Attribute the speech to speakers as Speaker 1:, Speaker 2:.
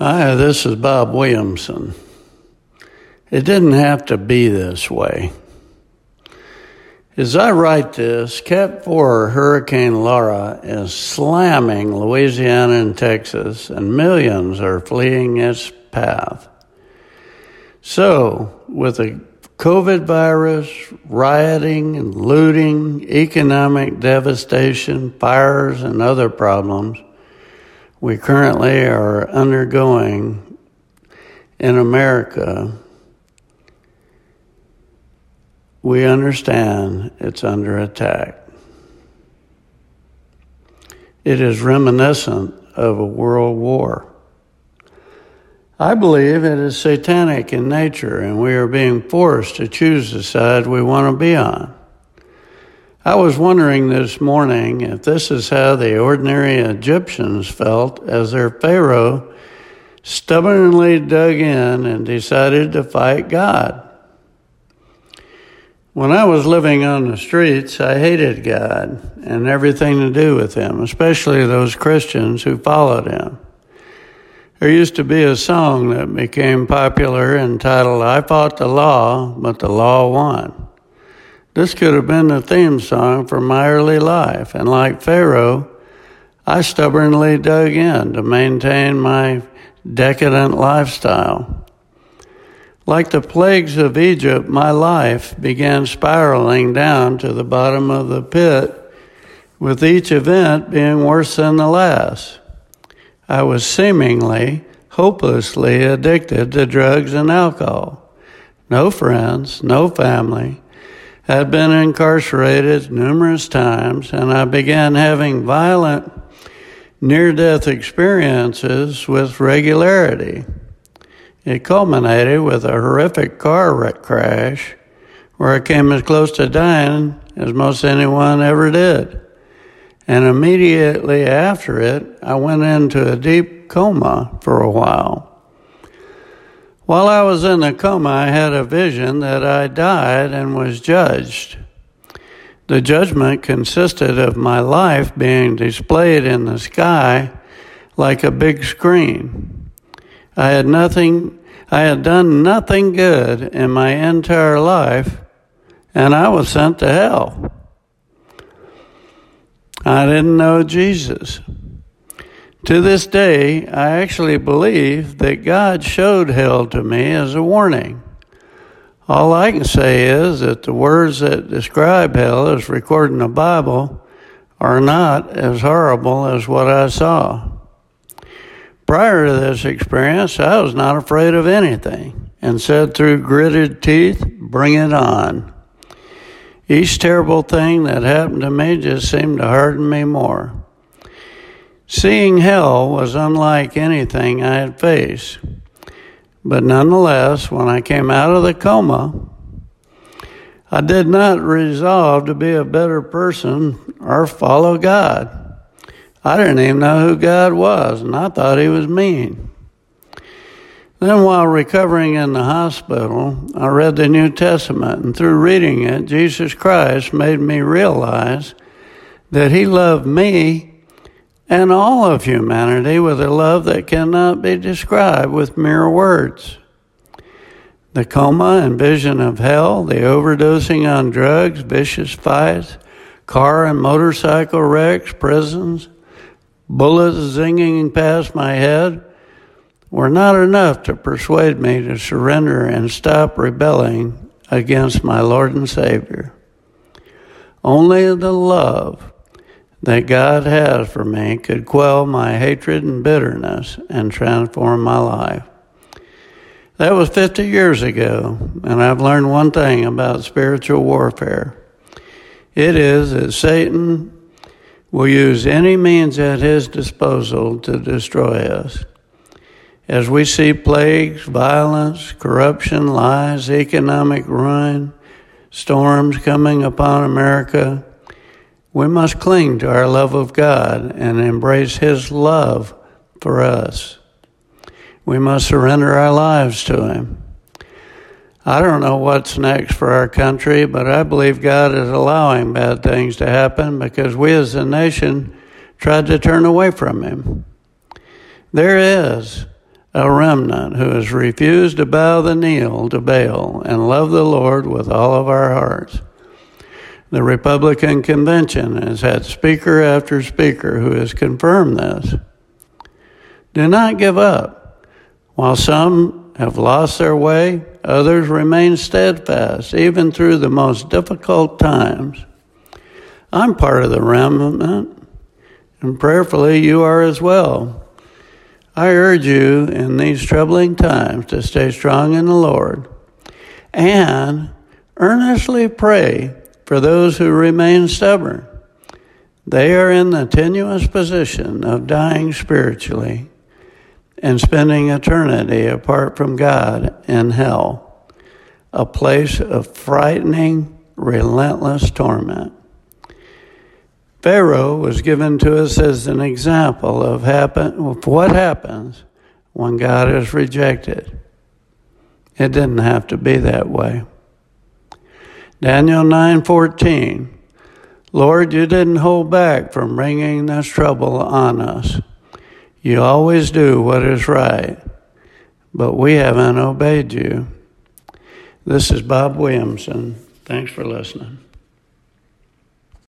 Speaker 1: Hi, this is Bob Williamson. It didn't have to be this way. As I write this, Cat 4 Hurricane Laura is slamming Louisiana and Texas, and millions are fleeing its path. So, with the COVID virus, rioting and looting, economic devastation, fires, and other problems, we currently are undergoing in America, we understand it's under attack. It is reminiscent of a world war. I believe it is satanic in nature, and we are being forced to choose the side we want to be on. I was wondering this morning if this is how the ordinary Egyptians felt as their Pharaoh stubbornly dug in and decided to fight God. When I was living on the streets, I hated God and everything to do with Him, especially those Christians who followed Him. There used to be a song that became popular entitled, I Fought the Law, but the Law Won. This could have been the theme song for my early life, and like Pharaoh, I stubbornly dug in to maintain my decadent lifestyle. Like the plagues of Egypt, my life began spiraling down to the bottom of the pit, with each event being worse than the last. I was seemingly, hopelessly addicted to drugs and alcohol. No friends, no family, had been incarcerated numerous times, and I began having violent near death experiences with regularity. It culminated with a horrific car wreck crash where I came as close to dying as most anyone ever did. And immediately after it, I went into a deep coma for a while. While I was in the coma, I had a vision that I died and was judged. The judgment consisted of my life being displayed in the sky like a big screen. I had nothing, I had done nothing good in my entire life, and I was sent to hell. I didn't know Jesus. To this day, I actually believe that God showed hell to me as a warning. All I can say is that the words that describe hell as recorded in the Bible are not as horrible as what I saw. Prior to this experience, I was not afraid of anything and said through gritted teeth, Bring it on. Each terrible thing that happened to me just seemed to harden me more. Seeing hell was unlike anything I had faced. But nonetheless, when I came out of the coma, I did not resolve to be a better person or follow God. I didn't even know who God was, and I thought he was mean. Then, while recovering in the hospital, I read the New Testament, and through reading it, Jesus Christ made me realize that he loved me and all of humanity with a love that cannot be described with mere words. The coma and vision of hell, the overdosing on drugs, vicious fights, car and motorcycle wrecks, prisons, bullets zinging past my head were not enough to persuade me to surrender and stop rebelling against my Lord and Savior. Only the love that God has for me could quell my hatred and bitterness and transform my life. That was 50 years ago, and I've learned one thing about spiritual warfare. It is that Satan will use any means at his disposal to destroy us. As we see plagues, violence, corruption, lies, economic ruin, storms coming upon America, we must cling to our love of God and embrace His love for us. We must surrender our lives to Him. I don't know what's next for our country, but I believe God is allowing bad things to happen because we as a nation tried to turn away from Him. There is a remnant who has refused to bow the knee to Baal and love the Lord with all of our hearts. The Republican convention has had speaker after speaker who has confirmed this. Do not give up. While some have lost their way, others remain steadfast, even through the most difficult times. I'm part of the remnant, and prayerfully you are as well. I urge you in these troubling times to stay strong in the Lord and earnestly pray for those who remain stubborn. They are in the tenuous position of dying spiritually and spending eternity apart from God in hell, a place of frightening, relentless torment. Pharaoh was given to us as an example of, happen, of what happens when God is rejected. It didn't have to be that way. Daniel 9:14 Lord, you didn't hold back from bringing this trouble on us. You always do what is right, but we haven't obeyed you. This is Bob Williamson. Thanks for listening.